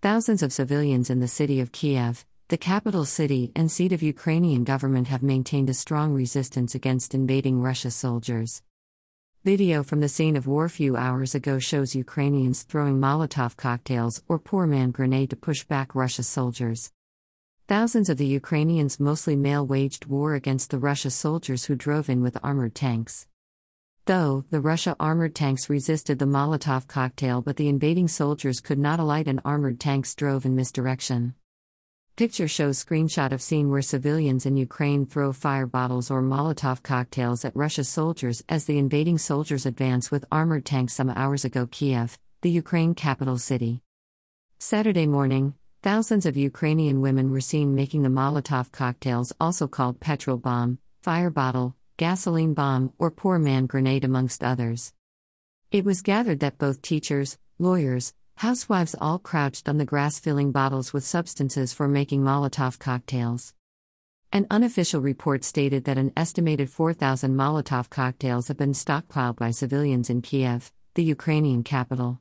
Thousands of civilians in the city of Kiev, the capital city and seat of Ukrainian government have maintained a strong resistance against invading Russia soldiers. Video from the scene of war few hours ago shows Ukrainians throwing Molotov cocktails or poor man grenade to push back Russia soldiers. Thousands of the Ukrainians, mostly male, waged war against the Russia soldiers who drove in with armored tanks. Though, the Russia armored tanks resisted the Molotov cocktail, but the invading soldiers could not alight and armored tanks drove in misdirection. Picture shows screenshot of scene where civilians in Ukraine throw fire bottles or Molotov cocktails at Russia's soldiers as the invading soldiers advance with armored tanks some hours ago Kiev, the Ukraine capital city. Saturday morning, thousands of Ukrainian women were seen making the Molotov cocktails also called petrol bomb, fire bottle, gasoline bomb, or poor man grenade, amongst others. It was gathered that both teachers, lawyers, housewives all crouched on the grass filling bottles with substances for making Molotov cocktails. An unofficial report stated that an estimated 4,000 Molotov cocktails have been stockpiled by civilians in Kiev, the Ukrainian capital.